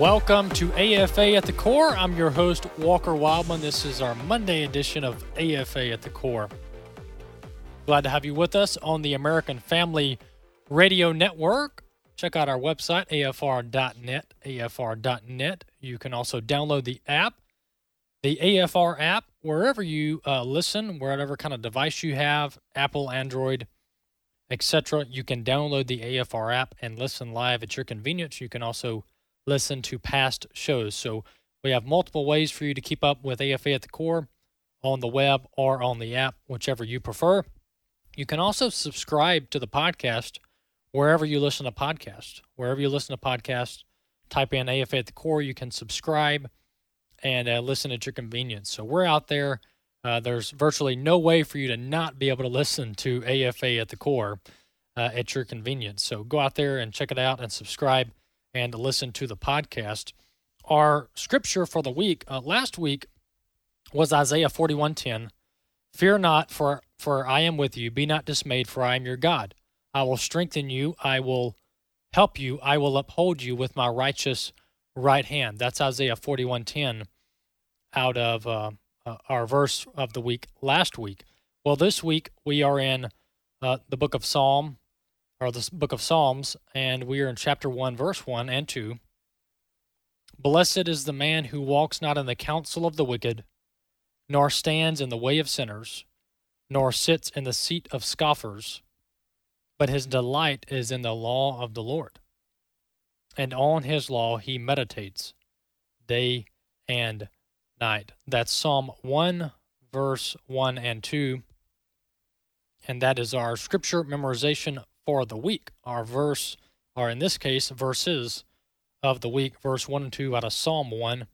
Welcome to AFA at the Core. I'm your host, Walker Wildman. This is our Monday edition of AFA at the Core. Glad to have you with us on the American Family Radio Network. Check out our website, afr.net, afr.net. You can also download the app, the AFR app, wherever you uh, listen, whatever kind of device you have, Apple, Android, etc. You can download the AFR app and listen live at your convenience. You can also listen to past shows. So we have multiple ways for you to keep up with AFA at the core on the web or on the app, whichever you prefer. You can also subscribe to the podcast wherever you listen to podcasts. Wherever you listen to podcasts, type in AFA at the core. You can subscribe and uh, listen at your convenience. So we're out there. Uh, there's virtually no way for you to not be able to listen to AFA at the core uh, at your convenience. So go out there and check it out and subscribe and listen to the podcast. Our scripture for the week uh, last week was Isaiah 41:10. Fear not, for for I am with you. Be not dismayed, for I am your God. I will strengthen you. I will help you. I will uphold you with my righteous right hand. That's Isaiah 41:10 out of uh, uh, our verse of the week last week. Well, this week we are in uh, the book of Psalm, or the book of Psalms, and we are in chapter 1, verse 1 and 2. Blessed is the man who walks not in the counsel of the wicked, nor stands in the way of sinners, nor sits in the seat of scoffers, but his delight is in the law of the Lord. And on his law he meditates day and night. That's Psalm 1, verse 1 and 2. And that is our scripture memorization for the week. Our verse, or in this case, verses of the week, verse 1 and 2 out of Psalm 1.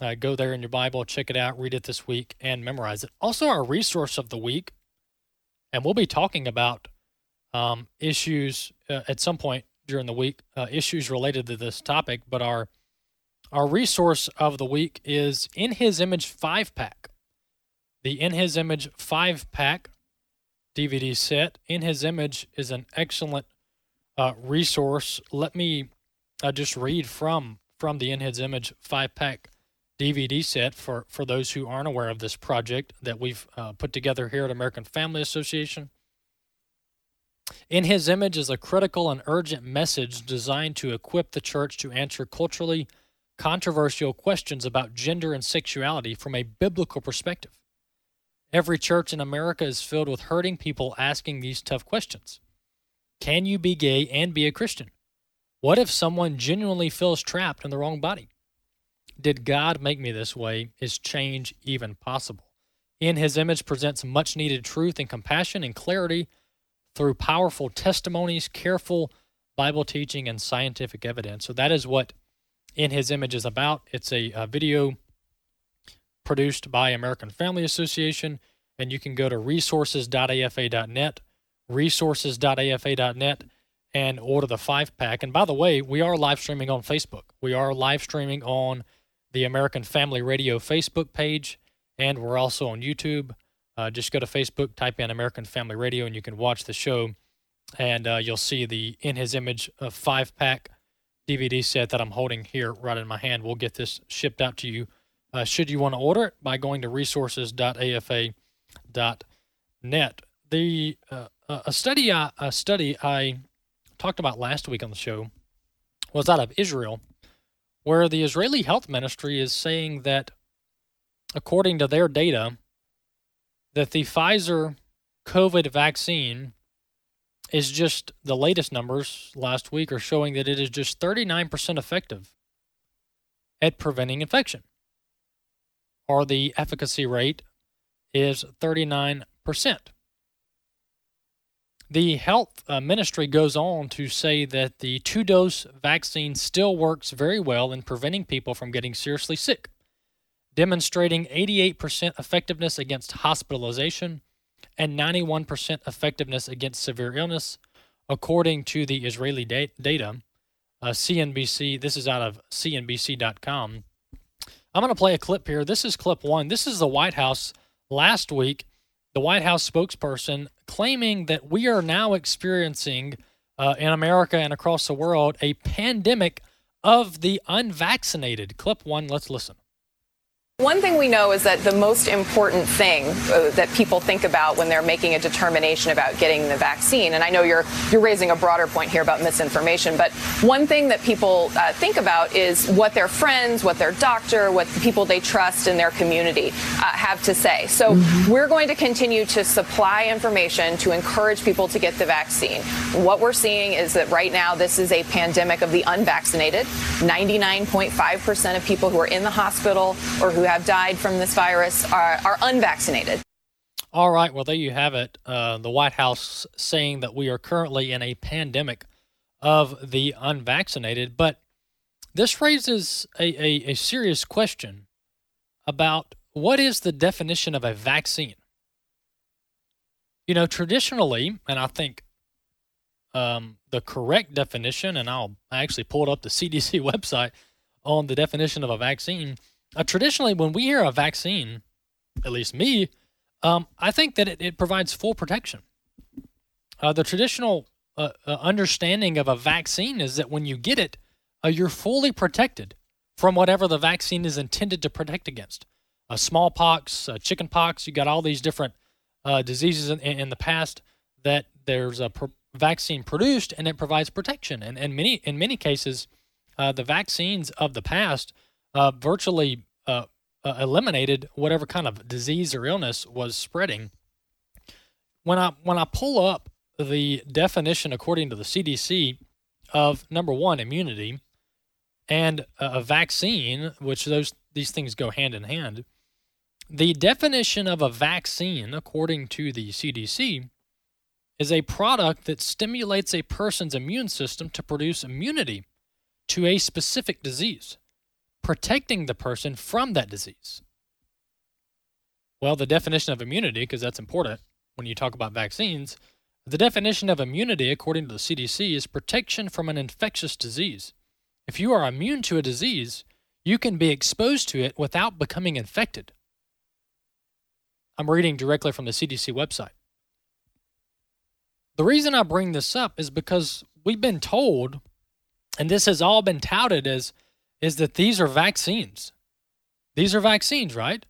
Uh, go there in your Bible, check it out, read it this week, and memorize it. Also, our resource of the week, and we'll be talking about um, issues uh, at some point during the week, uh, issues related to this topic, but our our resource of the week is In His Image 5 pack. The In His Image 5 pack DVD set. In His Image is an excellent uh, resource. Let me uh, just read from from the In His Image 5 pack DVD set for, for those who aren't aware of this project that we've uh, put together here at American Family Association. In His Image is a critical and urgent message designed to equip the church to answer culturally controversial questions about gender and sexuality from a biblical perspective. Every church in America is filled with hurting people asking these tough questions. Can you be gay and be a Christian? What if someone genuinely feels trapped in the wrong body? Did God make me this way? Is change even possible? In His image presents much needed truth and compassion and clarity through powerful testimonies, careful Bible teaching, and scientific evidence. So that is what in his image is about. It's a, a video produced by American Family Association, and you can go to resources.afa.net, resources.afa.net, and order the five pack. And by the way, we are live streaming on Facebook. We are live streaming on the American Family Radio Facebook page, and we're also on YouTube. Uh, just go to Facebook, type in American Family Radio, and you can watch the show. And uh, you'll see the In His Image uh, five pack DVD set that I'm holding here right in my hand. We'll get this shipped out to you. Uh, should you want to order it by going to resources.afa.net. The uh, a study I, a study I talked about last week on the show was out of Israel, where the Israeli Health Ministry is saying that, according to their data, that the Pfizer COVID vaccine is just the latest numbers last week are showing that it is just 39% effective at preventing infection, or the efficacy rate is 39%. The health uh, ministry goes on to say that the two dose vaccine still works very well in preventing people from getting seriously sick, demonstrating 88% effectiveness against hospitalization and 91% effectiveness against severe illness, according to the Israeli da- data. Uh, CNBC, this is out of CNBC.com. I'm going to play a clip here. This is clip one. This is the White House last week. The White House spokesperson claiming that we are now experiencing uh, in America and across the world a pandemic of the unvaccinated. Clip one, let's listen. One thing we know is that the most important thing uh, that people think about when they're making a determination about getting the vaccine, and I know you're you're raising a broader point here about misinformation, but one thing that people uh, think about is what their friends, what their doctor, what the people they trust in their community uh, have to say. So mm-hmm. we're going to continue to supply information to encourage people to get the vaccine. What we're seeing is that right now this is a pandemic of the unvaccinated. 99.5% of people who are in the hospital or who have died from this virus are, are unvaccinated. All right. Well, there you have it. Uh, the White House saying that we are currently in a pandemic of the unvaccinated. But this raises a, a, a serious question about what is the definition of a vaccine? You know, traditionally, and I think um, the correct definition, and I'll I actually pulled up the CDC website on the definition of a vaccine uh, traditionally, when we hear a vaccine, at least me, um, I think that it, it provides full protection. Uh, the traditional uh, uh, understanding of a vaccine is that when you get it, uh, you're fully protected from whatever the vaccine is intended to protect against. Uh, smallpox, chickenpox, you got all these different diseases in, in, the past that there's a pr- vaccine produced and it provides protection. And, and many in many cases, the vaccines of the past uh, virtually uh, uh, eliminated whatever kind of disease or illness was spreading. When I when I pull up the definition according to the CDC of number one immunity and a vaccine, which those these things go hand in hand. The definition of a vaccine, according to the CDC, is a product that stimulates a person's immune system to produce immunity to a specific disease protecting the person from that disease? Well, the definition of immunity, because that's important when you talk about vaccines, the definition of immunity, according to the CDC, is protection from an infectious disease. If you are immune to a disease, you can be exposed to it without becoming infected. I'm reading directly from the CDC website. The reason I bring this up is because we've been told, and this has all been touted as is that these are vaccines. These are vaccines, right?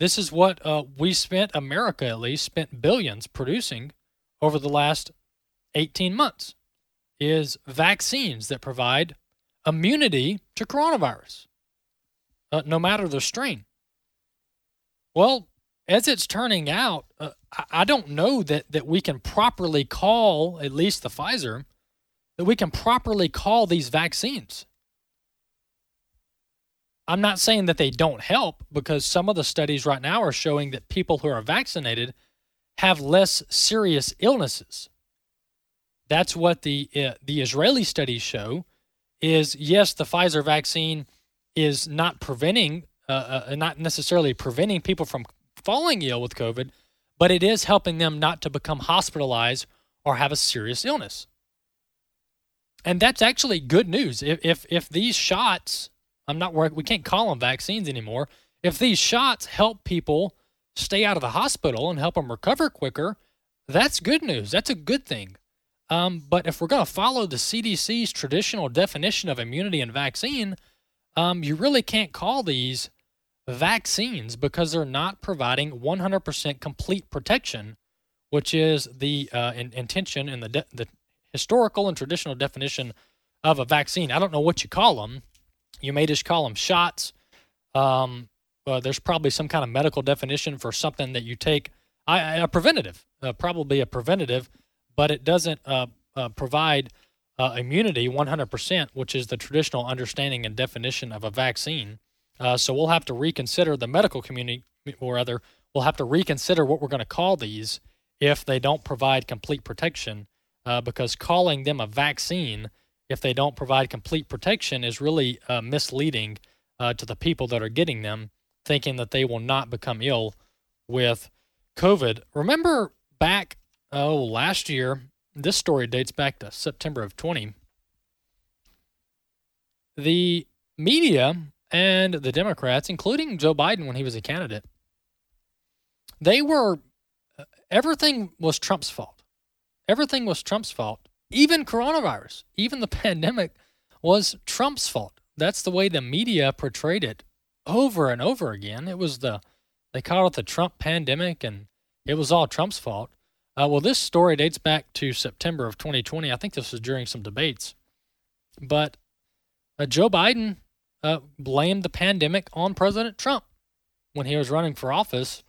This is what uh, we spent, America at least, spent billions producing over the last 18 months is vaccines that provide immunity to coronavirus, uh, no matter the strain. Well, as it's turning out, uh, I don't know that, that we can properly call, at least the Pfizer, that we can properly call these vaccines. I'm not saying that they don't help because some of the studies right now are showing that people who are vaccinated have less serious illnesses. That's what the uh, the Israeli studies show. Is yes, the Pfizer vaccine is not preventing, uh, uh, not necessarily preventing people from falling ill with COVID, but it is helping them not to become hospitalized or have a serious illness. And that's actually good news. If if, if these shots I'm not worried. We can't call them vaccines anymore. If these shots help people stay out of the hospital and help them recover quicker, that's good news. That's a good thing. Um, but if we're going to follow the CDC's traditional definition of immunity and vaccine, um, you really can't call these vaccines because they're not providing 100% complete protection, which is the uh, in, intention and the, de- the historical and traditional definition of a vaccine. I don't know what you call them. You may just call them shots. Um, uh, there's probably some kind of medical definition for something that you take. I, a preventative, uh, probably a preventative, but it doesn't uh, uh provide uh, immunity 100%, which is the traditional understanding and definition of a vaccine. So we'll have to reconsider the medical community, or rather, we'll have to reconsider what we're going to call these if they don't provide complete protection, because calling them a vaccine if they don't provide complete protection is really uh, misleading uh, to the people that are getting them, thinking that they will not become ill with COVID. Remember back, oh, last year, this story dates back to September of 20. The media and the Democrats, including Joe Biden when he was a candidate, they were, uh, everything was Trump's fault. Everything was Trump's fault. Even coronavirus, even the pandemic was Trump's fault. That's the way the media portrayed it over and over again. It was the, they called it the Trump pandemic and it was all Trump's fault. Uh, well, this story dates back to September of 2020. I think this was during some debates. But uh, Joe Biden uh, blamed the pandemic on President Trump when he was running for office.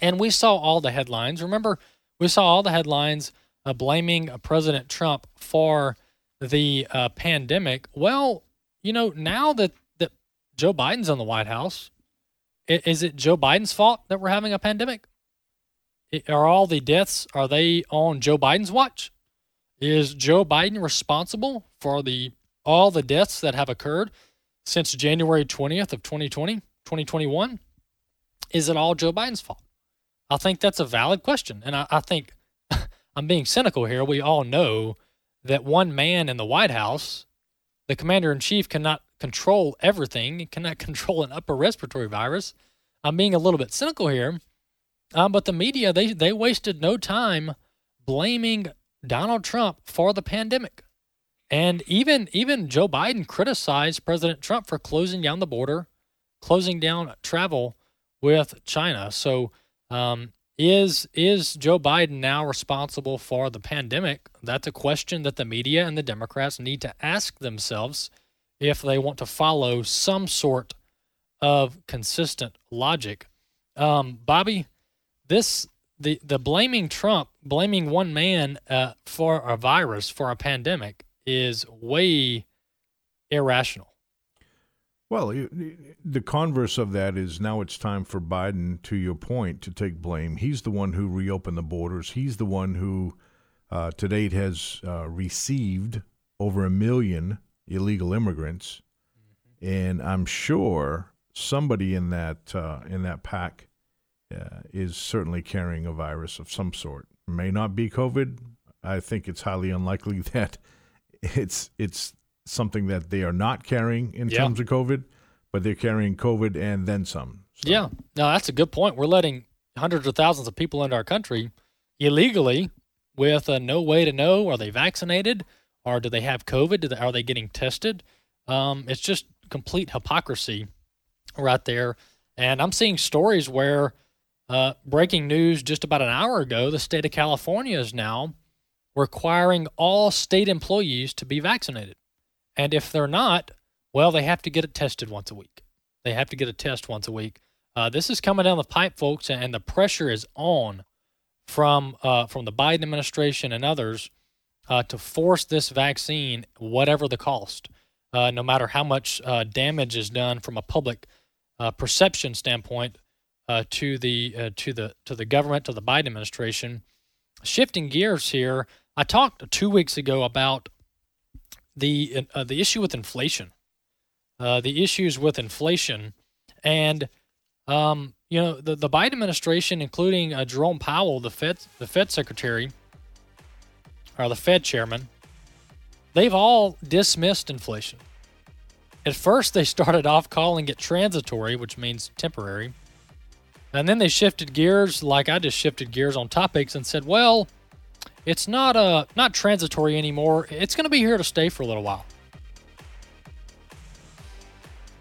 And we saw all the headlines. Remember, we saw all the headlines uh, blaming uh, President Trump for the uh, pandemic. Well, you know, now that, that Joe Biden's in the White House, is it Joe Biden's fault that we're having a pandemic? Are all the deaths are they on Joe Biden's watch? Is Joe Biden responsible for the all the deaths that have occurred since January 20th of 2020, 2021? Is it all Joe Biden's fault? I think that's a valid question. And I, I think I'm being cynical here. We all know that one man in the White House, the commander in chief, cannot control everything, he cannot control an upper respiratory virus. I'm being a little bit cynical here. Um, but the media, they, they wasted no time blaming Donald Trump for the pandemic. And even even Joe Biden criticized President Trump for closing down the border, closing down travel with China. So um, is is Joe Biden now responsible for the pandemic? That's a question that the media and the Democrats need to ask themselves if they want to follow some sort of consistent logic. Um, Bobby, this the the blaming Trump, blaming one man uh, for a virus for a pandemic is way irrational. Well, the converse of that is now it's time for Biden, to your point, to take blame. He's the one who reopened the borders. He's the one who, uh, to date, has uh, received over a million illegal immigrants, mm-hmm. and I'm sure somebody in that uh, in that pack uh, is certainly carrying a virus of some sort. It may not be COVID. I think it's highly unlikely that it's it's something that they are not carrying in yeah. terms of COVID, but they're carrying COVID and then some. So. Yeah, no, that's a good point. We're letting hundreds of thousands of people into our country illegally with uh, no way to know are they vaccinated or do they have COVID? Do They, are they getting tested? Um, it's just complete hypocrisy right there. And I'm seeing stories where uh, breaking news just about an hour ago, the state of California is now requiring all state employees to be vaccinated. And if they're not, well, they have to get it tested once a week. They have to get a test once a week. Uh, this is coming down the pipe, folks, and the pressure is on from uh, from the Biden administration and others uh, to force this vaccine, whatever the cost, uh, no matter how much uh, damage is done from a public uh, perception standpoint to the to the to the government, to the Biden administration. Shifting gears here, I talked two weeks ago about the uh, the issue with inflation, uh, the issues with inflation, and um, you know the the Biden administration, including uh, Jerome Powell, the Fed the Fed secretary, or the Fed chairman, they've all dismissed inflation. At first, they started off calling it transitory, which means temporary. And then they shifted gears, like I just shifted gears on topics and said, well, it's not uh not transitory anymore. It's going to be here to stay for a little while.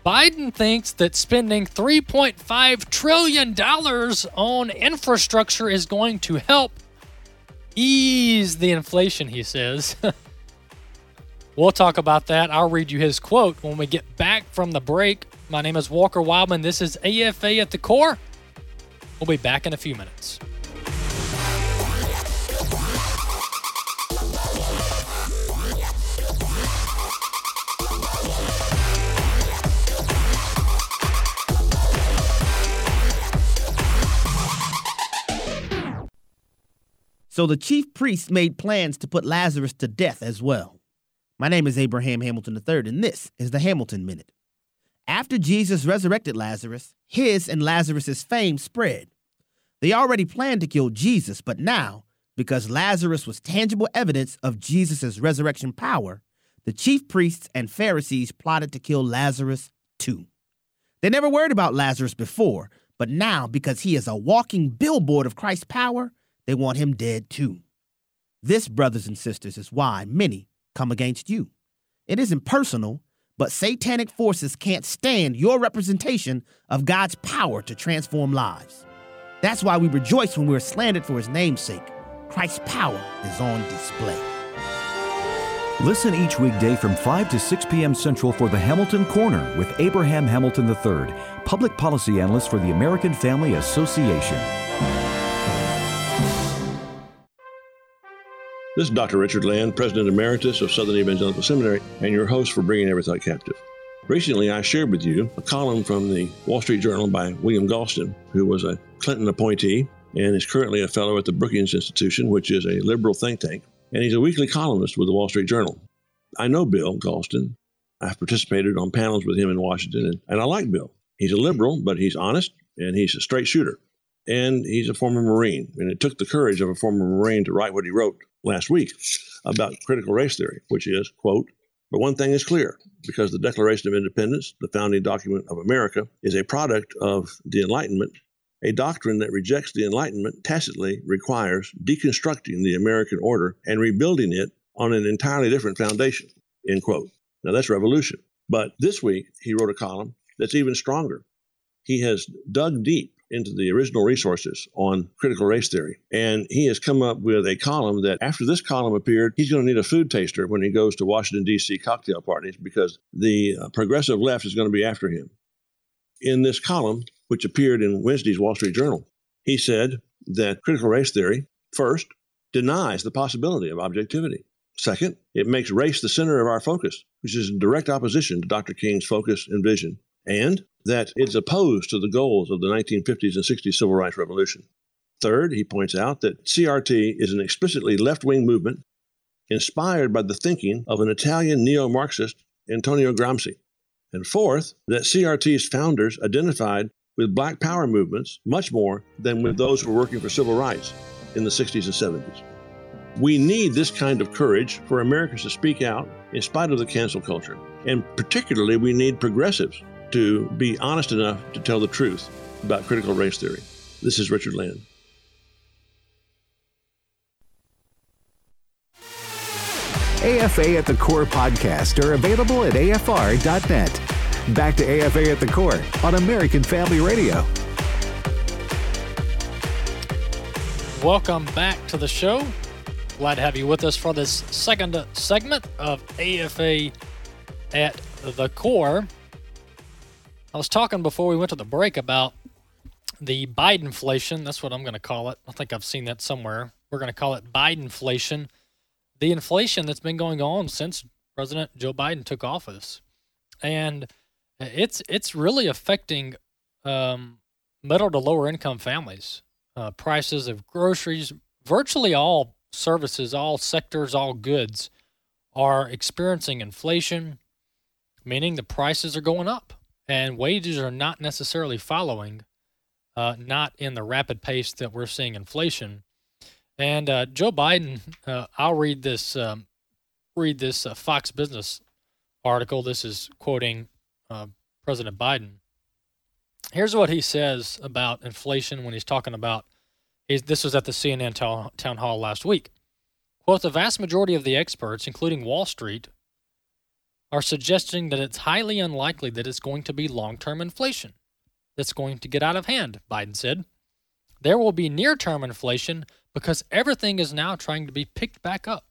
Biden thinks that spending $3.5 trillion on infrastructure is going to help ease the inflation, he says. we'll talk about that. I'll read you his quote when we get back from the break. My name is Walker Wildman. This is AFA at the core. We'll be back in a few minutes. So the chief priests made plans to put Lazarus to death as well. My name is Abraham Hamilton III, and this is the Hamilton Minute. After Jesus resurrected Lazarus, his and Lazarus's fame spread. They already planned to kill Jesus, but now, because Lazarus was tangible evidence of Jesus' resurrection power, the chief priests and Pharisees plotted to kill Lazarus too. They never worried about Lazarus before, but now, because he is a walking billboard of Christ's power, they want him dead too. This, brothers and sisters, is why many come against you. It isn't personal, but satanic forces can't stand your representation of God's power to transform lives. That's why we rejoice when we're slandered for his name's sake. Christ's power is on display. Listen each weekday from 5 to 6 p.m. Central for the Hamilton Corner with Abraham Hamilton III, public policy analyst for the American Family Association. This is Dr. Richard Land, President Emeritus of Southern Evangelical Seminary, and your host for Bringing Every Thought Captive. Recently, I shared with you a column from the Wall Street Journal by William Galston, who was a Clinton appointee and is currently a fellow at the Brookings Institution, which is a liberal think tank and he's a weekly columnist with the Wall Street Journal. I know Bill Galston. I've participated on panels with him in Washington, and, and I like Bill. He's a liberal, but he's honest and he's a straight shooter. And he's a former Marine. And it took the courage of a former Marine to write what he wrote last week about critical race theory, which is, quote, but one thing is clear because the Declaration of Independence, the founding document of America, is a product of the Enlightenment a doctrine that rejects the Enlightenment tacitly requires deconstructing the American order and rebuilding it on an entirely different foundation. End quote. Now that's revolution. But this week he wrote a column that's even stronger. He has dug deep into the original resources on critical race theory. And he has come up with a column that, after this column appeared, he's going to need a food taster when he goes to Washington, D.C. cocktail parties because the uh, progressive left is going to be after him. In this column, which appeared in Wednesday's Wall Street Journal. He said that critical race theory, first, denies the possibility of objectivity. Second, it makes race the center of our focus, which is in direct opposition to Dr. King's focus and vision, and that it's opposed to the goals of the 1950s and 60s civil rights revolution. Third, he points out that CRT is an explicitly left wing movement inspired by the thinking of an Italian neo Marxist, Antonio Gramsci. And fourth, that CRT's founders identified with black power movements much more than with those who were working for civil rights in the 60s and 70s. We need this kind of courage for Americans to speak out in spite of the cancel culture. And particularly, we need progressives to be honest enough to tell the truth about critical race theory. This is Richard Land. AFA at the Core podcast are available at afr.net. Back to AFA at the Core on American Family Radio. Welcome back to the show. Glad to have you with us for this second segment of AFA at the Core. I was talking before we went to the break about the Bidenflation. That's what I'm going to call it. I think I've seen that somewhere. We're going to call it Bidenflation. The inflation that's been going on since President Joe Biden took office. And it's it's really affecting um, middle to lower income families. Uh, prices of groceries, virtually all services, all sectors, all goods are experiencing inflation, meaning the prices are going up and wages are not necessarily following, uh, not in the rapid pace that we're seeing inflation. And uh, Joe Biden, uh, I'll read this um, read this uh, Fox Business article. This is quoting uh, President Biden. Here's what he says about inflation when he's talking about. this was at the CNN town, town hall last week. Quote: The vast majority of the experts, including Wall Street, are suggesting that it's highly unlikely that it's going to be long-term inflation that's going to get out of hand. Biden said. There will be near-term inflation because everything is now trying to be picked back up.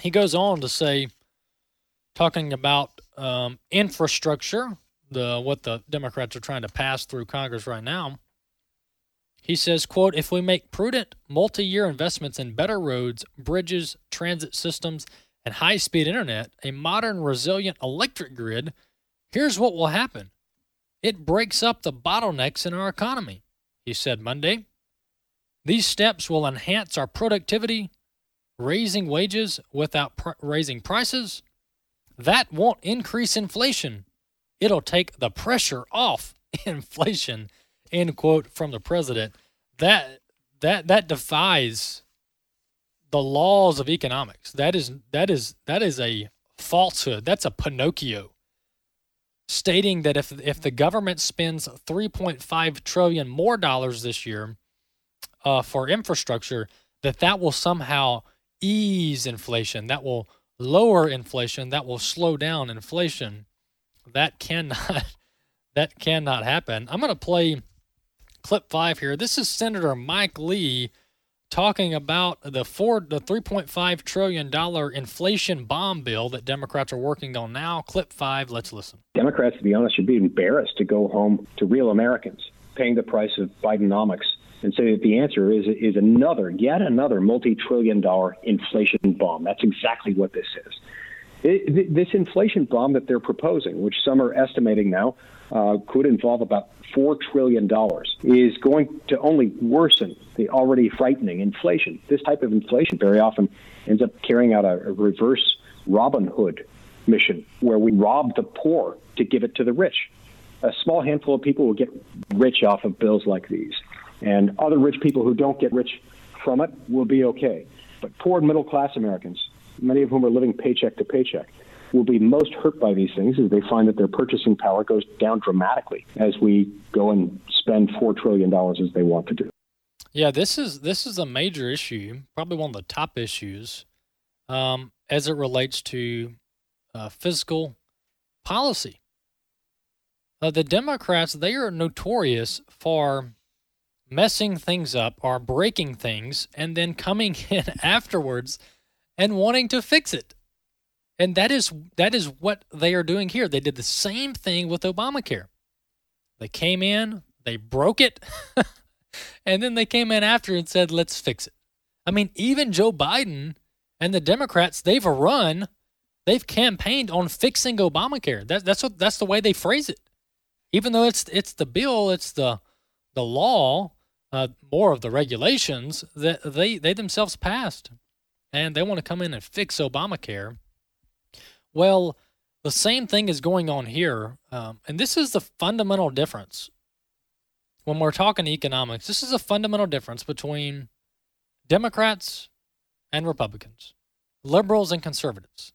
He goes on to say, talking about um, infrastructure, the what the Democrats are trying to pass through Congress right now. He says, quote, if we make prudent multi-year investments in better roads, bridges, transit systems, and high-speed internet, a modern resilient electric grid, here's what will happen. It breaks up the bottlenecks in our economy, he said Monday. These steps will enhance our productivity, raising wages without pr- raising prices. That won't increase inflation. It'll take the pressure off inflation. End quote from the president. That that that defies the laws of economics. That is that is that is a falsehood. That's a Pinocchio stating that if if the government spends 3.5 trillion more dollars this year uh, for infrastructure, that that will somehow ease inflation. That will lower inflation. That will slow down inflation. That cannot that cannot happen. I'm going to play clip five here. This is Senator Mike Lee talking about the four the 3.5 trillion dollar inflation bomb bill that Democrats are working on now. Clip 5, let's listen. Democrats to be honest should be embarrassed to go home to real Americans paying the price of Bidenomics and say that the answer is is another yet another multi-trillion dollar inflation bomb. That's exactly what this is. It, this inflation bomb that they're proposing, which some are estimating now uh, could involve about $4 trillion, is going to only worsen the already frightening inflation. This type of inflation very often ends up carrying out a, a reverse Robin Hood mission where we rob the poor to give it to the rich. A small handful of people will get rich off of bills like these, and other rich people who don't get rich from it will be okay. But poor and middle class Americans, many of whom are living paycheck to paycheck, will be most hurt by these things is they find that their purchasing power goes down dramatically as we go and spend four trillion dollars as they want to do. Yeah, this is this is a major issue, probably one of the top issues, um, as it relates to uh, fiscal policy. Uh, the Democrats they are notorious for messing things up or breaking things and then coming in afterwards and wanting to fix it. And that is that is what they are doing here. They did the same thing with Obamacare. They came in, they broke it, and then they came in after and said, "Let's fix it." I mean, even Joe Biden and the Democrats, they've run, they've campaigned on fixing Obamacare. That, that's what that's the way they phrase it. Even though it's it's the bill, it's the the law, uh, more of the regulations that they they themselves passed, and they want to come in and fix Obamacare. Well, the same thing is going on here. Um, and this is the fundamental difference. When we're talking economics, this is a fundamental difference between Democrats and Republicans, liberals and conservatives.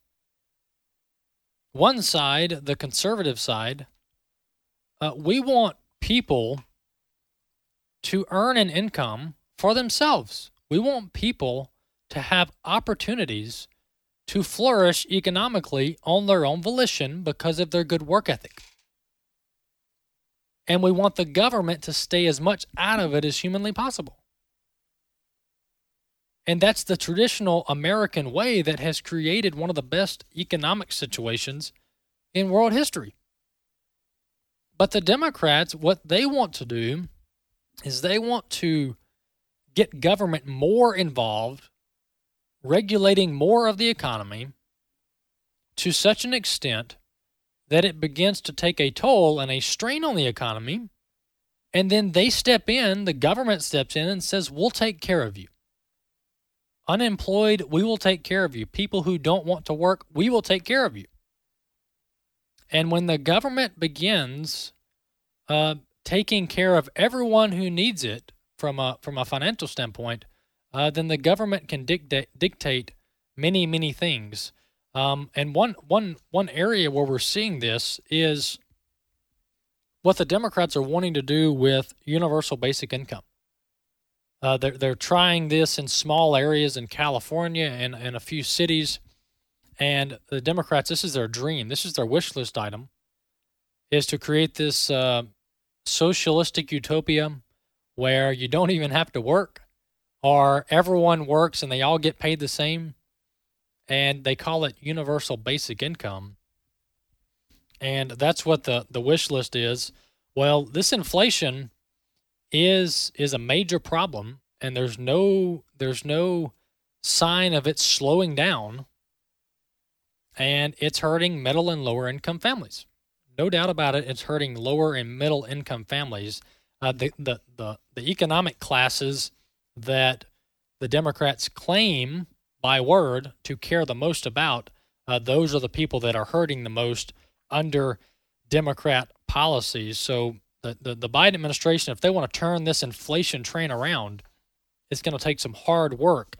One side, the conservative side, uh, we want people to earn an income for themselves. We want people to have opportunities to flourish economically on their own volition because of their good work ethic. And we want the government to stay as much out of it as humanly possible. And that's the traditional American way that has created one of the best economic situations in world history. But the Democrats, what they want to do is they want to get government more involved regulating more of the economy to such an extent that it begins to take a toll and a strain on the economy. And then they step in, the government steps in and says, We'll take care of you. Unemployed, we will take care of you. People who don't want to work, we will take care of you. And when the government begins uh, taking care of everyone who needs it from a, from a financial standpoint, uh, then the government can dictate dictate many many things. Um, and one one one area where we're seeing this is what the Democrats are wanting to do with universal basic income. Uh, they're they're trying this in small areas in California and, and a few cities, and the Democrats this is their dream. This is their wish list item, is to create this uh, socialistic utopia where you don't even have to work or everyone works and they all get paid the same and they call it universal basic income. And that's what the the wish list is. Well this inflation is is a major problem and there's no there's no sign of it slowing down and it's hurting middle and lower income families. No doubt about it it's hurting lower and middle income families. Uh, the, the the the economic classes that the Democrats claim by word to care the most about, uh, those are the people that are hurting the most under Democrat policies. So the, the, the Biden administration, if they want to turn this inflation train around, it's going to take some hard work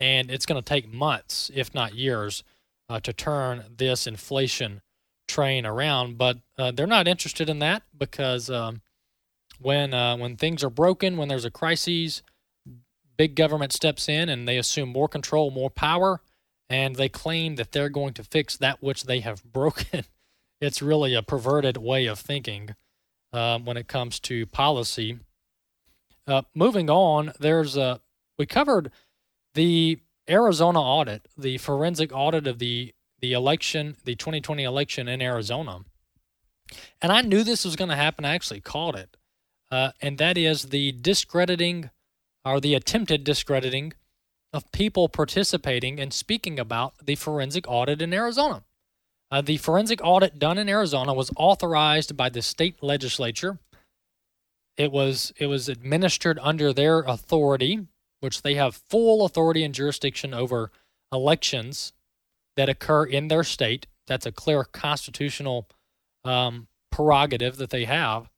and it's going to take months, if not years, uh, to turn this inflation train around. But uh, they're not interested in that because um, when uh, when things are broken, when there's a crisis, big government steps in and they assume more control, more power, and they claim that they're going to fix that which they have broken. it's really a perverted way of thinking um, when it comes to policy. Uh, moving on, there's a we covered the Arizona audit, the forensic audit of the the election, the 2020 election in Arizona. And I knew this was going to happen. I actually called it. Uh, and that is the discrediting or the attempted discrediting of people participating and speaking about the forensic audit in Arizona. Uh, the forensic audit done in Arizona was authorized by the state legislature. It was it was administered under their authority, which they have full authority and jurisdiction over elections that occur in their state. That's a clear constitutional um, prerogative that they have.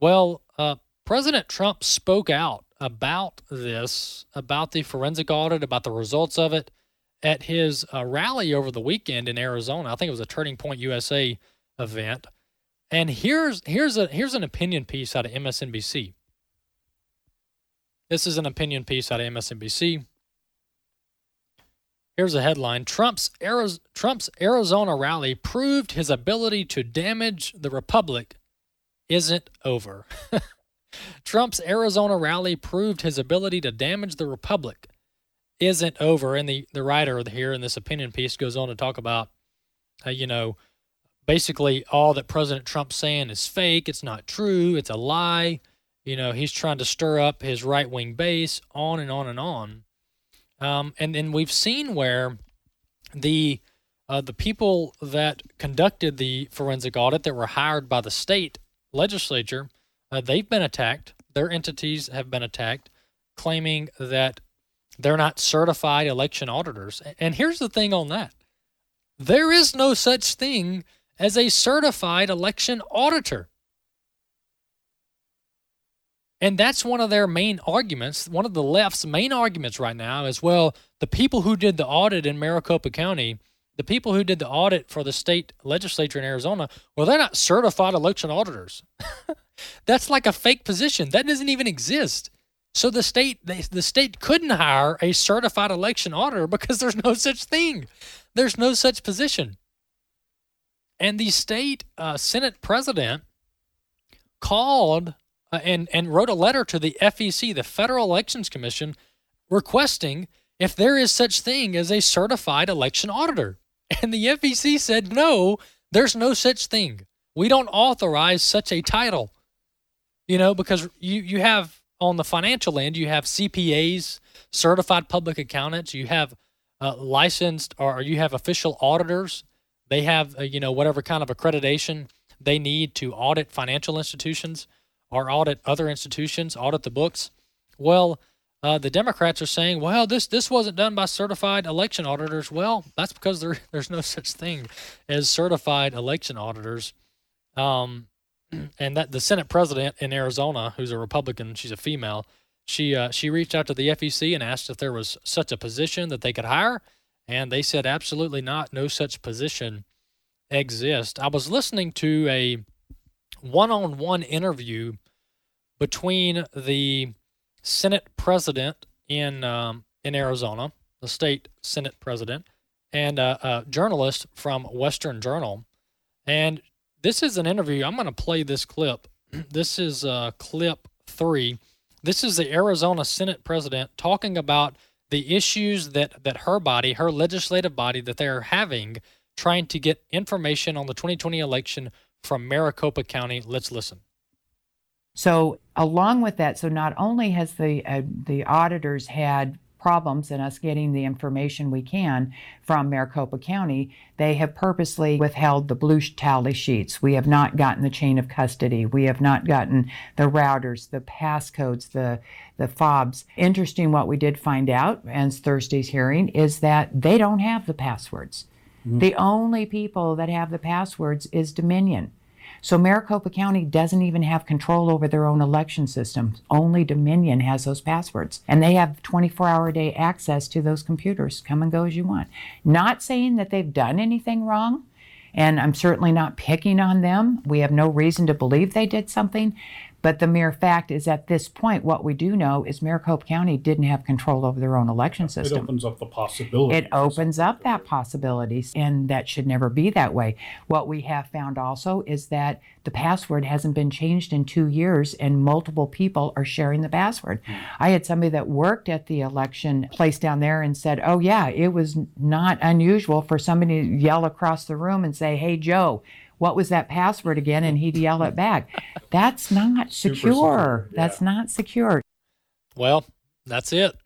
Well, uh, President Trump spoke out about this, about the forensic audit, about the results of it at his uh, rally over the weekend in Arizona. I think it was a Turning Point USA event. And here's here's a here's an opinion piece out of MSNBC. This is an opinion piece out of MSNBC. Here's a headline: Trump's Ariz- Trump's Arizona rally proved his ability to damage the republic isn't over. Trump's Arizona rally proved his ability to damage the republic isn't over. And the, the writer here in this opinion piece goes on to talk about, uh, you know, basically all that President Trump's saying is fake. It's not true. It's a lie. You know, he's trying to stir up his right wing base, on and on and on. Um, and then we've seen where the uh, the people that conducted the forensic audit that were hired by the state legislature, uh, they've been attacked. Their entities have been attacked, claiming that they're not certified election auditors. And here's the thing on that there is no such thing as a certified election auditor. And that's one of their main arguments. One of the left's main arguments right now is well, the people who did the audit in Maricopa County, the people who did the audit for the state legislature in Arizona, well, they're not certified election auditors. that's like a fake position. That doesn't even exist. So the state the, state couldn't hire a certified election auditor because there's no such thing. There's no such position. And the state uh, Senate president called uh, and and wrote a letter to the FEC, the Federal Elections Commission, requesting if there is such thing as a certified election auditor. And the FEC said no, there's no such thing. We don't authorize such a title. You know, because you you have on the financial end, you have CPAs, certified public accountants, you have uh, licensed or you have official auditors. They have, uh, you know, whatever kind of accreditation they need to audit financial institutions or audit other institutions, audit the books. Well, uh, the Democrats are saying, well, this this wasn't done by certified election auditors. Well, that's because there there's no such thing as certified election auditors. Um, and that the Senate president in Arizona, who's a Republican, she's a female. She uh, she reached out to the FEC and asked if there was such a position that they could hire, and they said absolutely not. No such position exists. I was listening to a one-on-one interview between the Senate president in um, in Arizona, the state Senate president, and uh, a journalist from Western Journal, and this is an interview. I'm going to play this clip. This is uh, clip three. This is the Arizona Senate president talking about the issues that, that her body, her legislative body, that they're having trying to get information on the 2020 election from Maricopa County. Let's listen. So, along with that, so not only has the uh, the auditors had problems in us getting the information we can from Maricopa County, they have purposely withheld the blue tally sheets. We have not gotten the chain of custody. We have not gotten the routers, the passcodes, the the fobs. Interesting what we did find out as Thursday's hearing is that they don't have the passwords. Mm-hmm. The only people that have the passwords is Dominion. So Maricopa County doesn't even have control over their own election system. Only Dominion has those passwords. And they have 24 hour day access to those computers. Come and go as you want. Not saying that they've done anything wrong. And I'm certainly not picking on them. We have no reason to believe they did something. But the mere fact is, at this point, what we do know is Maricopa County didn't have control over their own election system. It opens up the possibility. It opens up that possibilities, and that should never be that way. What we have found also is that the password hasn't been changed in two years, and multiple people are sharing the password. Mm. I had somebody that worked at the election place down there and said, "Oh yeah, it was not unusual for somebody to yell across the room and say, "Hey Joe." What was that password again? And he'd yell it back. That's not secure. Yeah. That's not secure. Well, that's it.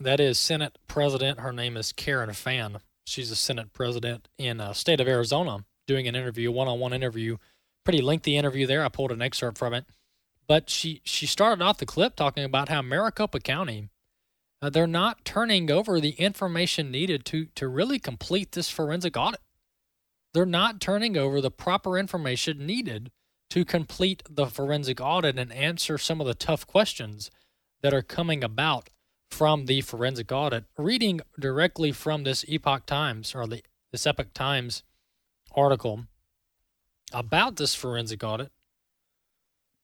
That is Senate President. Her name is Karen Fann. She's a Senate President in the uh, state of Arizona doing an interview, one-on-one interview. Pretty lengthy interview there. I pulled an excerpt from it. But she, she started off the clip talking about how Maricopa County, uh, they're not turning over the information needed to, to really complete this forensic audit. They're not turning over the proper information needed to complete the forensic audit and answer some of the tough questions that are coming about from the forensic audit. Reading directly from this Epoch Times or the this Epoch Times article about this forensic audit.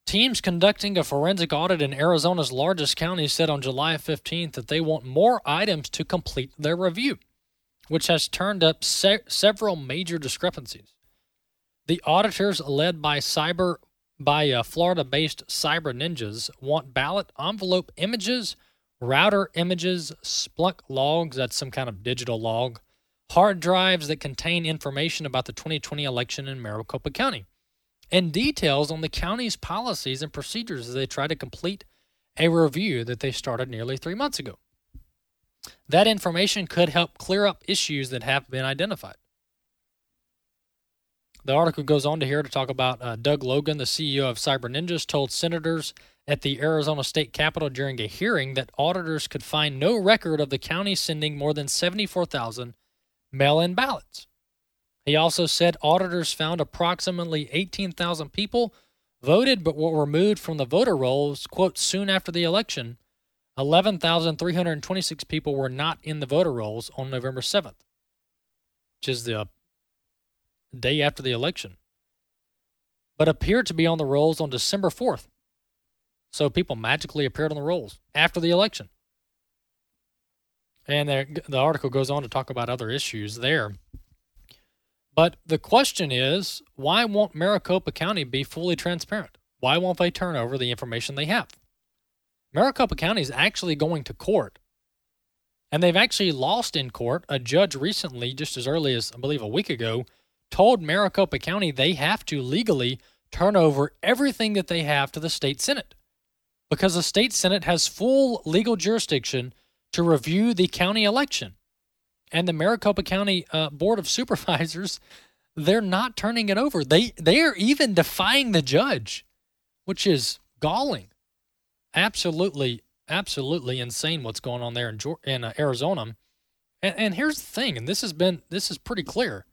Teams conducting a forensic audit in Arizona's largest county said on July 15th that they want more items to complete their review which has turned up se- several major discrepancies. The auditors, led by cyber by uh, Florida-based cyber ninjas, want ballot envelope images, router images, Splunk logs, that's some kind of digital log, hard drives that contain information about the 2020 election in Maricopa County, and details on the county's policies and procedures as they try to complete a review that they started nearly three months ago. That information could help clear up issues that have been identified. The article goes on to here to talk about uh, Doug Logan, the CEO of Cyber Ninjas, told senators at the Arizona State Capitol during a hearing that auditors could find no record of the county sending more than 74,000 mail in ballots. He also said auditors found approximately 18,000 people voted but were removed from the voter rolls, quote, soon after the election 11,326 people were not in the voter rolls on November 7th, which is the day after the election, but appeared to be on the rolls on December 4th. So people magically appeared on the rolls after the election. And the article goes on to talk about other issues there. But the question is why won't Maricopa County be fully transparent? Why won't they turn over the information they have? Maricopa County is actually going to court. And they've actually lost in court. A judge recently, just as early as I believe a week ago, told Maricopa County they have to legally turn over everything that they have to the state Senate because the state Senate has full legal jurisdiction to review the county election. And the Maricopa County uh, Board of Supervisors, they're not turning it over. They they are even defying the judge, which is galling absolutely, absolutely insane what's going on there in in uh, Arizona. And, and here's the thing, and this has been this is pretty clear.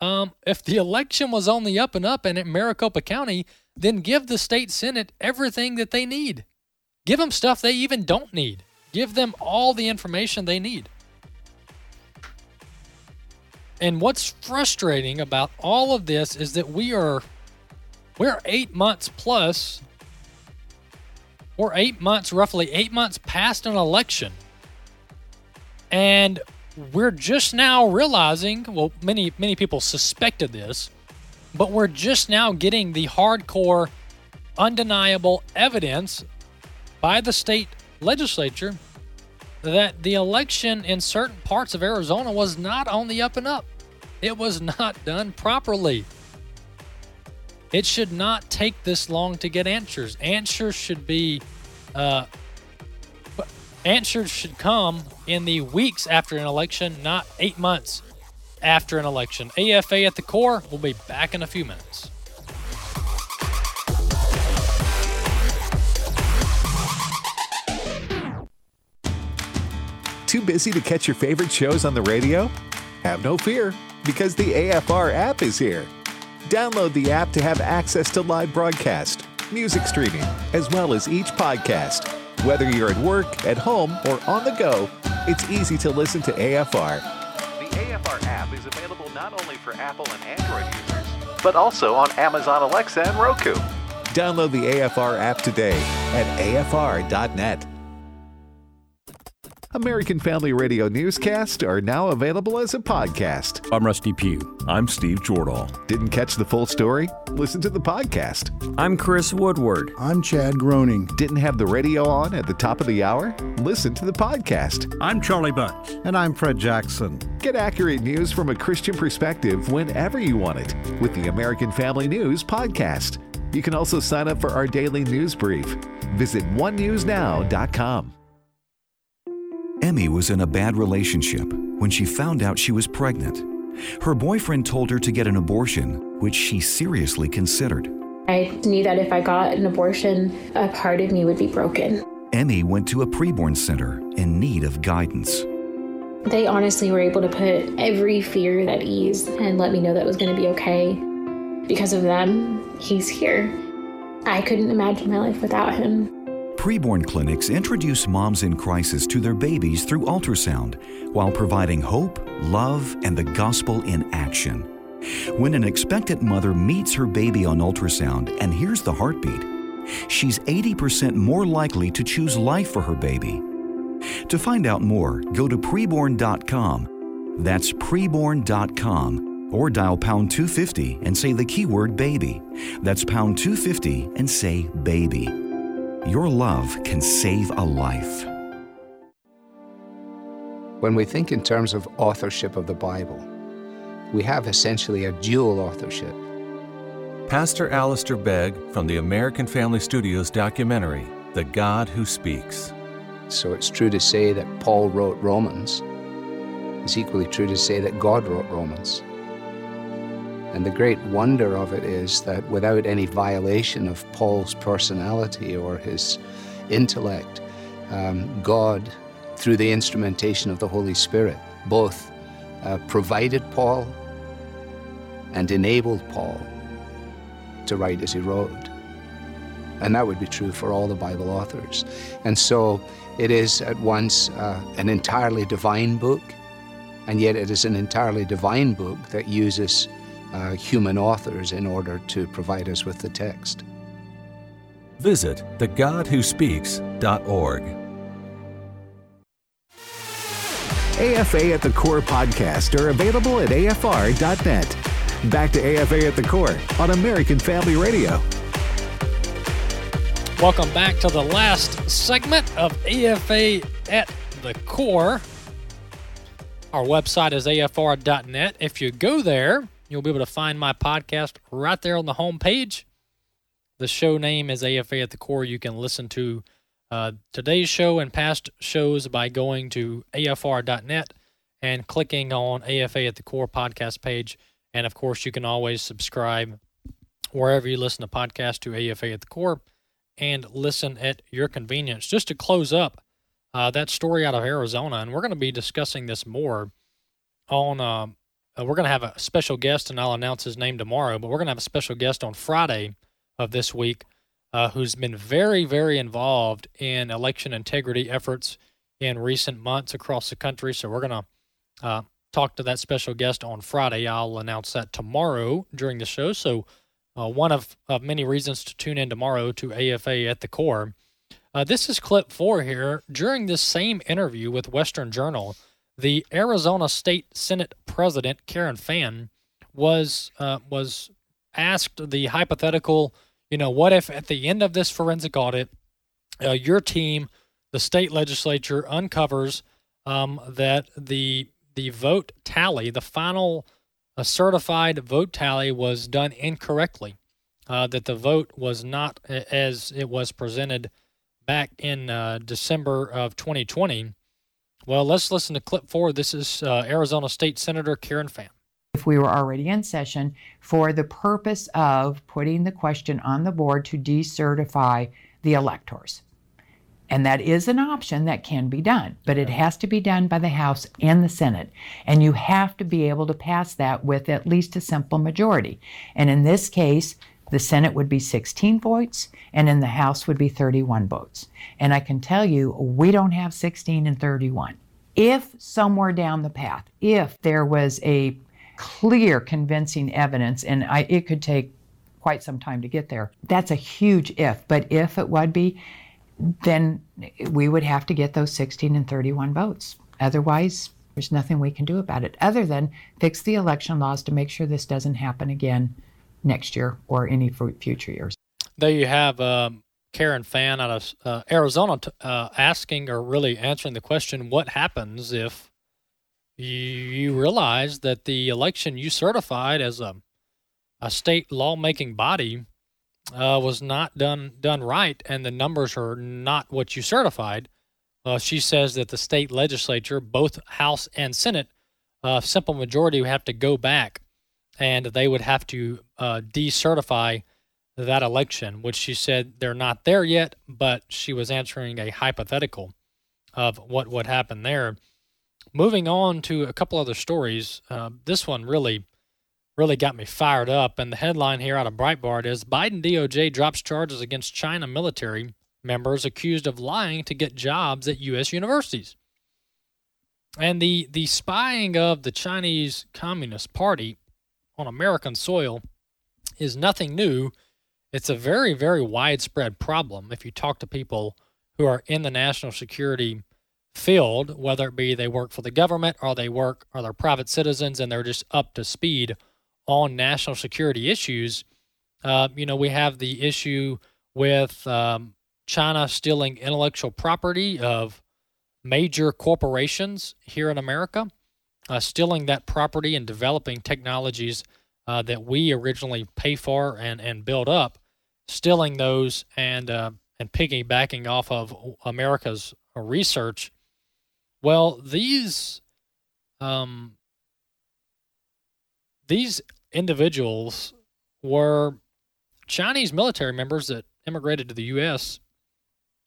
Um, if the election was on the up and up and in Maricopa County, then give the state senate everything that they need. Give them stuff they even don't need. Give them all the information they need. And what's frustrating about all of this is that we are we're 8 months plus we're eight months, roughly eight months past an election. And we're just now realizing, well, many, many people suspected this, but we're just now getting the hardcore, undeniable evidence by the state legislature that the election in certain parts of Arizona was not on the up and up. It was not done properly. It should not take this long to get answers. Answers should be uh, Answers should come in the weeks after an election, not eight months after an election. AFA at the core. We'll be back in a few minutes. Too busy to catch your favorite shows on the radio? Have no fear, because the AFR app is here. Download the app to have access to live broadcast, music streaming, as well as each podcast. Whether you're at work, at home, or on the go, it's easy to listen to AFR. The AFR app is available not only for Apple and Android users, but also on Amazon Alexa and Roku. Download the AFR app today at afr.net. American Family Radio newscasts are now available as a podcast. I'm Rusty Pugh. I'm Steve Jordahl. Didn't catch the full story? Listen to the podcast. I'm Chris Woodward. I'm Chad Groening. Didn't have the radio on at the top of the hour? Listen to the podcast. I'm Charlie Bunch. And I'm Fred Jackson. Get accurate news from a Christian perspective whenever you want it with the American Family News podcast. You can also sign up for our daily news brief. Visit onenewsnow.com. Emmy was in a bad relationship when she found out she was pregnant. Her boyfriend told her to get an abortion, which she seriously considered. I knew that if I got an abortion, a part of me would be broken. Emmy went to a preborn center in need of guidance. They honestly were able to put every fear at ease and let me know that it was going to be okay. Because of them, he's here. I couldn't imagine my life without him. Preborn clinics introduce moms in crisis to their babies through ultrasound while providing hope, love, and the gospel in action. When an expectant mother meets her baby on ultrasound and hears the heartbeat, she's 80% more likely to choose life for her baby. To find out more, go to preborn.com. That's preborn.com or dial pound 250 and say the keyword baby. That's pound 250 and say baby. Your love can save a life. When we think in terms of authorship of the Bible, we have essentially a dual authorship. Pastor Alistair Begg from the American Family Studios documentary, The God Who Speaks. So it's true to say that Paul wrote Romans. It's equally true to say that God wrote Romans. And the great wonder of it is that without any violation of Paul's personality or his intellect, um, God, through the instrumentation of the Holy Spirit, both uh, provided Paul and enabled Paul to write as he wrote. And that would be true for all the Bible authors. And so it is at once uh, an entirely divine book, and yet it is an entirely divine book that uses uh, human authors in order to provide us with the text. Visit thegodwhospeaks.org. AFA at the Core podcast are available at afr.net. Back to AFA at the Core on American Family Radio. Welcome back to the last segment of AFA at the Core. Our website is afr.net. If you go there, you'll be able to find my podcast right there on the home page. The show name is AFA at the Core. You can listen to uh, today's show and past shows by going to afr.net and clicking on AFA at the Core podcast page. And of course, you can always subscribe wherever you listen to podcasts to AFA at the Core and listen at your convenience. Just to close up uh, that story out of Arizona, and we're going to be discussing this more on. Uh, uh, we're going to have a special guest, and I'll announce his name tomorrow. But we're going to have a special guest on Friday of this week, uh, who's been very, very involved in election integrity efforts in recent months across the country. So we're going to uh, talk to that special guest on Friday. I'll announce that tomorrow during the show. So uh, one of, of many reasons to tune in tomorrow to AFA at the core. Uh, this is clip four here. During this same interview with Western Journal, the Arizona State Senate President Karen Fann was uh, was asked the hypothetical, you know, what if at the end of this forensic audit, uh, your team, the state legislature, uncovers um, that the the vote tally, the final a certified vote tally was done incorrectly, uh, that the vote was not as it was presented back in uh, December of 2020. Well, let's listen to clip four. This is uh, Arizona State Senator Karen Fann. If we were already in session for the purpose of putting the question on the board to decertify the electors. And that is an option that can be done, but it has to be done by the House and the Senate. And you have to be able to pass that with at least a simple majority. And in this case, the Senate would be 16 votes, and in the House would be 31 votes. And I can tell you, we don't have 16 and 31. If somewhere down the path, if there was a clear, convincing evidence, and I, it could take quite some time to get there, that's a huge if. But if it would be, then we would have to get those 16 and 31 votes. Otherwise, there's nothing we can do about it other than fix the election laws to make sure this doesn't happen again next year or any future years. There you have um, Karen Fann out of uh, Arizona t- uh, asking or really answering the question what happens if you, you realize that the election you certified as a, a state lawmaking body uh, was not done done right, and the numbers are not what you certified. Uh, she says that the state legislature, both House and Senate, uh, simple majority would have to go back, and they would have to uh, decertify that election, which she said they're not there yet, but she was answering a hypothetical of what would happen there. Moving on to a couple other stories, uh, this one really really got me fired up. And the headline here out of Breitbart is Biden DOJ drops charges against China military members accused of lying to get jobs at U.S. universities. And the, the spying of the Chinese Communist Party on American soil is nothing new. It's a very, very widespread problem if you talk to people who are in the national security field, whether it be they work for the government or they work or they're private citizens and they're just up to speed on national security issues. Uh, you know, we have the issue with um, China stealing intellectual property of major corporations here in America, uh, stealing that property and developing technologies uh, that we originally pay for and, and build up, stealing those and uh, and piggybacking off of America's research. Well, these um, these individuals were Chinese military members that immigrated to the U.S.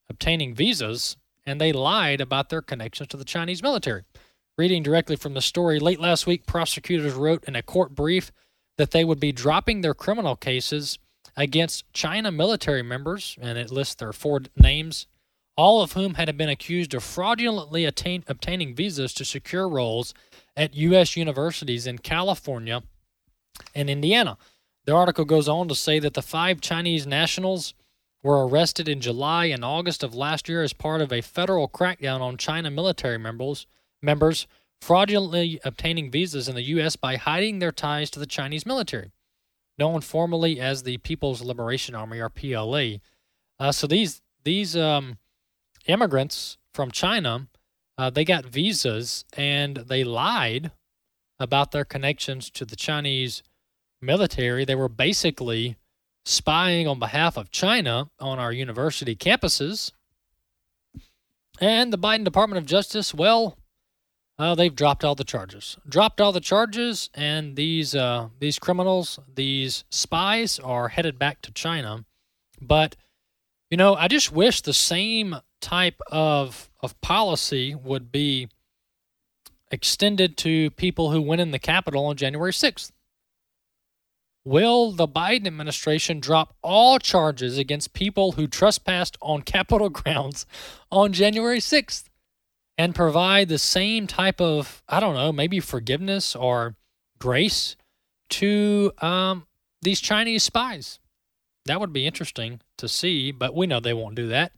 obtaining visas, and they lied about their connections to the Chinese military. Reading directly from the story, late last week, prosecutors wrote in a court brief that they would be dropping their criminal cases against China military members, and it lists their four names, all of whom had been accused of fraudulently attain, obtaining visas to secure roles at U.S. universities in California and Indiana. The article goes on to say that the five Chinese nationals were arrested in July and August of last year as part of a federal crackdown on China military members, members fraudulently obtaining visas in the U.S. by hiding their ties to the Chinese military, known formally as the People's Liberation Army or PLA. Uh, so these these um, immigrants from China, uh, they got visas and they lied about their connections to the Chinese military. They were basically spying on behalf of China on our university campuses. And the Biden Department of Justice, well, uh, they've dropped all the charges. Dropped all the charges, and these uh, these criminals, these spies, are headed back to China. But you know, I just wish the same type of of policy would be extended to people who went in the Capitol on January 6th. Will the Biden administration drop all charges against people who trespassed on Capitol grounds on January 6th and provide the same type of, I don't know, maybe forgiveness or grace to um, these Chinese spies? That would be interesting to see, but we know they won't do that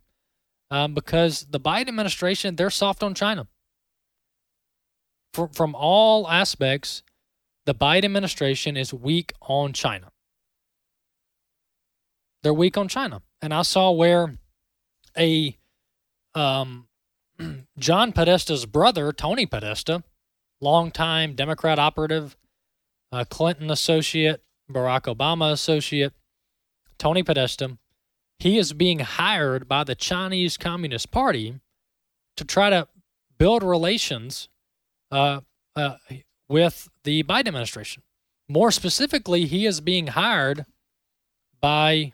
um, because the Biden administration, they're soft on China from, from all aspects, the Biden administration is weak on China. They're weak on China. And I saw where a um, John Podesta's brother, Tony Podesta, longtime Democrat operative, uh, Clinton associate, Barack Obama associate, Tony Podesta, he is being hired by the Chinese Communist Party to try to build relations uh, uh, with the Biden administration. More specifically, he is being hired by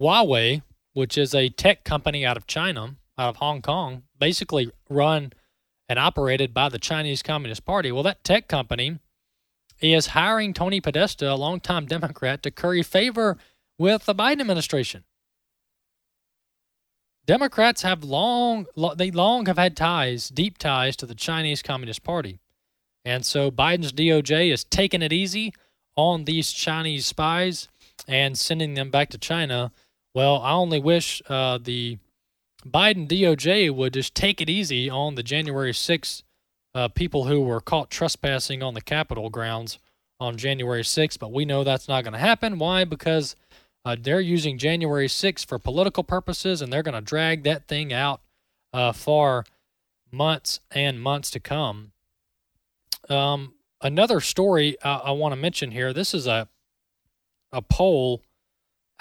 Huawei, which is a tech company out of China, out of Hong Kong, basically run and operated by the Chinese Communist Party. Well, that tech company is hiring Tony Podesta, a longtime Democrat, to curry favor with the Biden administration. Democrats have long they long have had ties, deep ties to the Chinese Communist Party. And so Biden's DOJ is taking it easy on these Chinese spies and sending them back to China. Well, I only wish uh, the Biden DOJ would just take it easy on the January 6th uh, people who were caught trespassing on the Capitol grounds on January 6th. But we know that's not going to happen. Why? Because uh, they're using January 6th for political purposes, and they're going to drag that thing out uh, for months and months to come. Um, another story I, I want to mention here. This is a a poll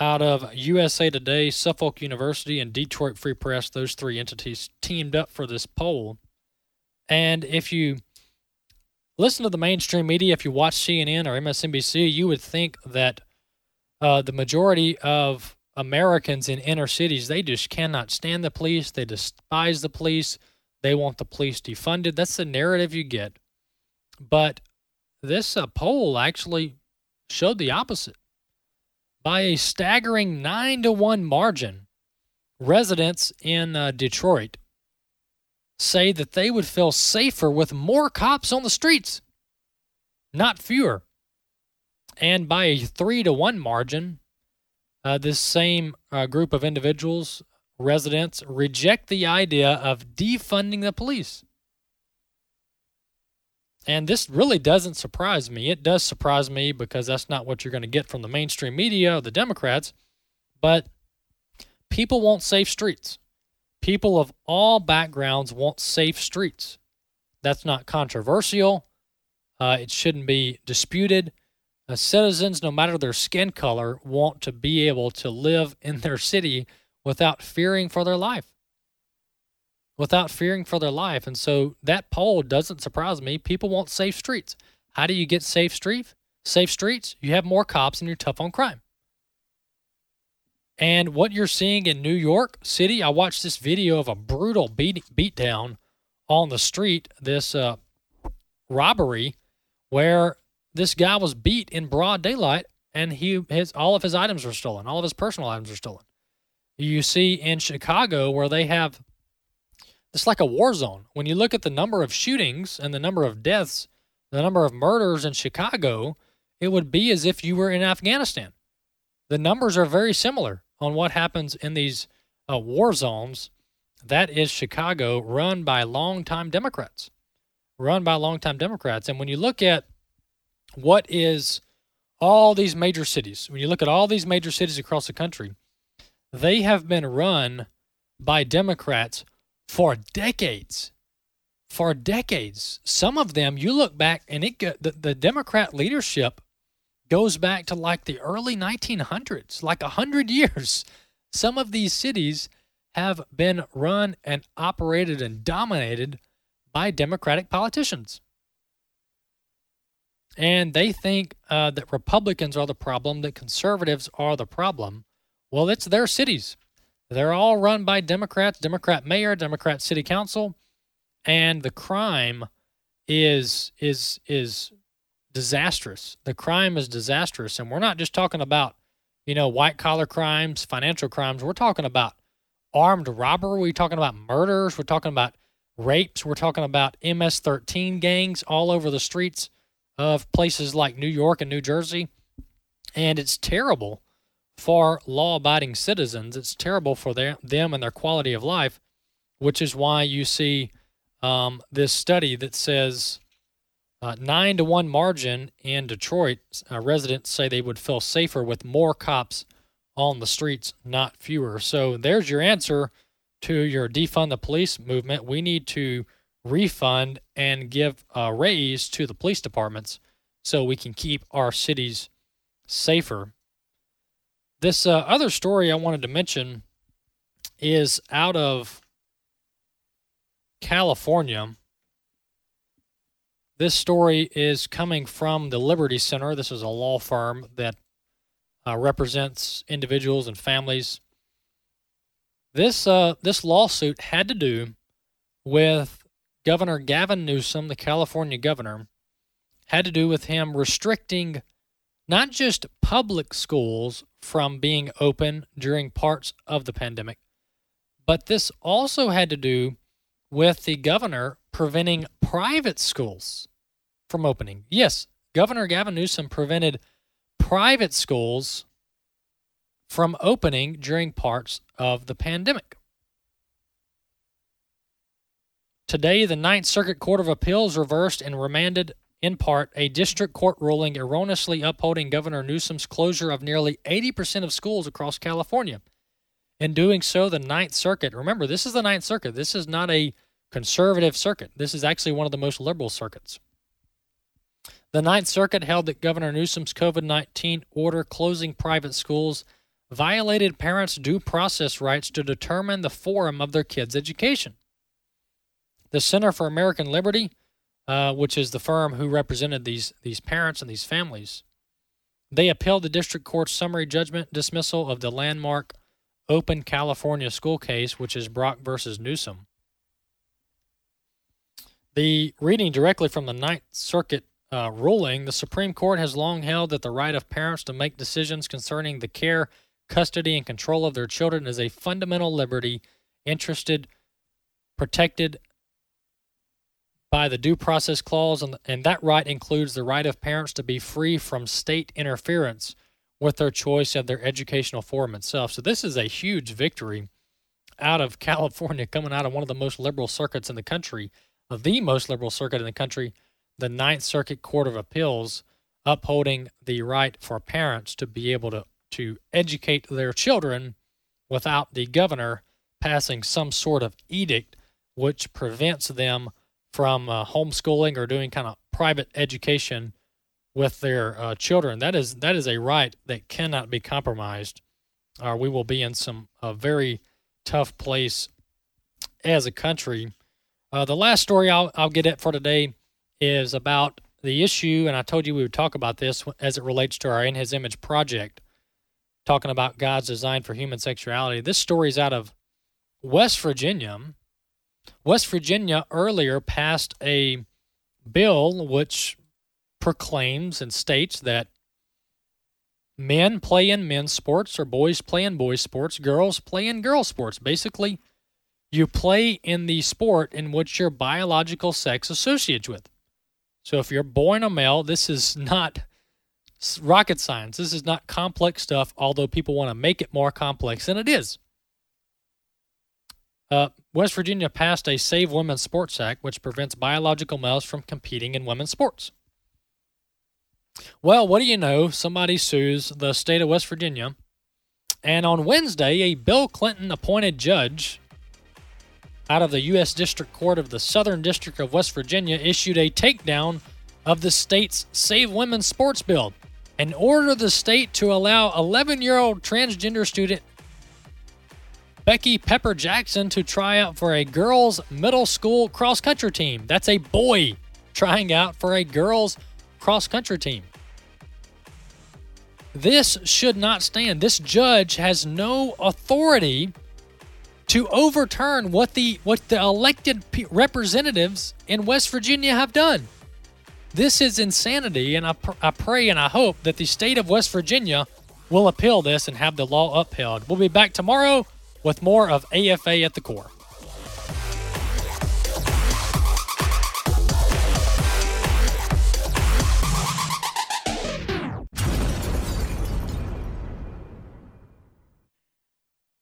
out of USA Today, Suffolk University, and Detroit Free Press. Those three entities teamed up for this poll. And if you listen to the mainstream media, if you watch CNN or MSNBC, you would think that uh, the majority of Americans in inner cities, they just cannot stand the police. They despise the police. They want the police defunded. That's the narrative you get. But this uh, poll actually showed the opposite. By a staggering nine to one margin, residents in uh, Detroit say that they would feel safer with more cops on the streets, not fewer. And by a three to one margin, uh, this same uh, group of individuals, residents, reject the idea of defunding the police. And this really doesn't surprise me. It does surprise me because that's not what you're going to get from the mainstream media or the Democrats. But people want safe streets. People of all backgrounds want safe streets. That's not controversial. Uh, it shouldn't be disputed. Uh, citizens, no matter their skin color, want to be able to live in their city without fearing for their life without fearing for their life. And so that poll doesn't surprise me. People want safe streets. How do you get safe street? Safe streets? You have more cops and you're tough on crime. And what you're seeing in New York City, I watched this video of a brutal beat beatdown on the street, this uh, robbery, where this guy was beat in broad daylight, and he his all of his items were stolen, all of his personal items were stolen. You see in Chicago where they have it's like a war zone. When you look at the number of shootings and the number of deaths, the number of murders in Chicago, it would be as if you were in Afghanistan. The numbers are very similar on what happens in these uh, war zones. That is Chicago, run by longtime Democrats. Run by longtime Democrats. And when you look at what is all these major cities, when you look at all these major cities across the country, they have been run by Democrats for decades. For decades. Some of them, you look back and it the, the Democrat leadership goes back to like the early 1900s, like 100 years. Some of these cities have been run and operated and dominated by Democratic politicians. And they think uh, that Republicans are the problem, that conservatives are the problem. Well, it's their cities. They're all run by Democrats, Democrat mayor, Democrat city council, and the crime is is is disastrous. The crime is disastrous, and we're not just talking about you know white collar crimes, financial crimes. We're talking about armed robbery. We're talking about murders. We're talking about rapes. We're talking about MS-13 gangs all over the streets of places like New York and New Jersey, and it's terrible for law abiding citizens. It's terrible for their, them and their quality of life, which is why you see um, this study that says uh, nine to one margin in Detroit, uh, residents say they would feel safer with more cops on the streets, not fewer. So there's your answer to your defund the police movement. We need to refund and give a raise to the police departments so we can keep our cities safer. This uh, other story I wanted to mention is out of California. This story is coming from the Liberty Center. This is a law firm that uh, represents individuals and families. This uh, this lawsuit had to do with Governor Gavin Newsom, the California governor, had to do with him restricting not just public schools from being open during parts of the pandemic, but this also had to do with the governor preventing private schools from opening. Yes, Governor Gavin Newsom prevented private schools from opening during parts of the pandemic. Today, the Ninth Circuit Court of Appeals reversed and remanded, in part, a district court ruling erroneously upholding Governor Newsom's closure of nearly 80% of schools across California. In doing so, the Ninth Circuit, remember, this is the Ninth Circuit. This is not a conservative circuit. This is actually one of the most liberal circuits. The Ninth Circuit held that Governor Newsom's COVID 19 order closing private schools violated parents' due process rights to determine the forum of their kids' education. The Center for American Liberty, uh, which is the firm who represented these these parents and these families, they appealed the district court's summary judgment dismissal of the landmark Open California school case, which is Brock versus Newsom. The reading directly from the Ninth Circuit uh, ruling, the Supreme Court has long held that the right of parents to make decisions concerning the care, custody, and control of their children is a fundamental liberty interested, protected by the Due Process Clause, and, and that right includes the right of parents to be free from state interference with their choice of their educational forum itself. So, this is a huge victory out of California, coming out of one of the most liberal circuits in the country, the most liberal circuit in the country, the Ninth Circuit Court of Appeals, upholding the right for parents to be able to, to educate their children without the governor passing some sort of edict which prevents them from uh, homeschooling or doing kind of private education with their uh, children. That is that is a right that cannot be compromised, or we will be in some a very tough place as a country. Uh, the last story I'll I'll get at for today is about the issue, and I told you we would talk about this as it relates to our In His Image project, talking about God's design for human sexuality. This story is out of West Virginia West Virginia earlier passed a bill which proclaims and states that men play in men's sports or boys play in boys' sports, girls play in girls' sports. Basically, you play in the sport in which your biological sex associates with. So if you're born a male, this is not rocket science. This is not complex stuff, although people want to make it more complex than it is. Uh, West Virginia passed a Save Women's Sports Act, which prevents biological males from competing in women's sports. Well, what do you know? Somebody sues the state of West Virginia. And on Wednesday, a Bill Clinton appointed judge out of the U.S. District Court of the Southern District of West Virginia issued a takedown of the state's Save Women's Sports Bill and ordered the state to allow 11 year old transgender student Becky Pepper Jackson to try out for a girls' middle school cross country team. That's a boy trying out for a girls' cross country team. This should not stand. This judge has no authority to overturn what the what the elected representatives in West Virginia have done. This is insanity, and I, pr- I pray and I hope that the state of West Virginia will appeal this and have the law upheld. We'll be back tomorrow with more of AFA at the core.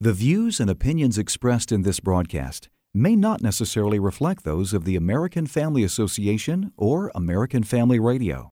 The views and opinions expressed in this broadcast may not necessarily reflect those of the American Family Association or American Family Radio.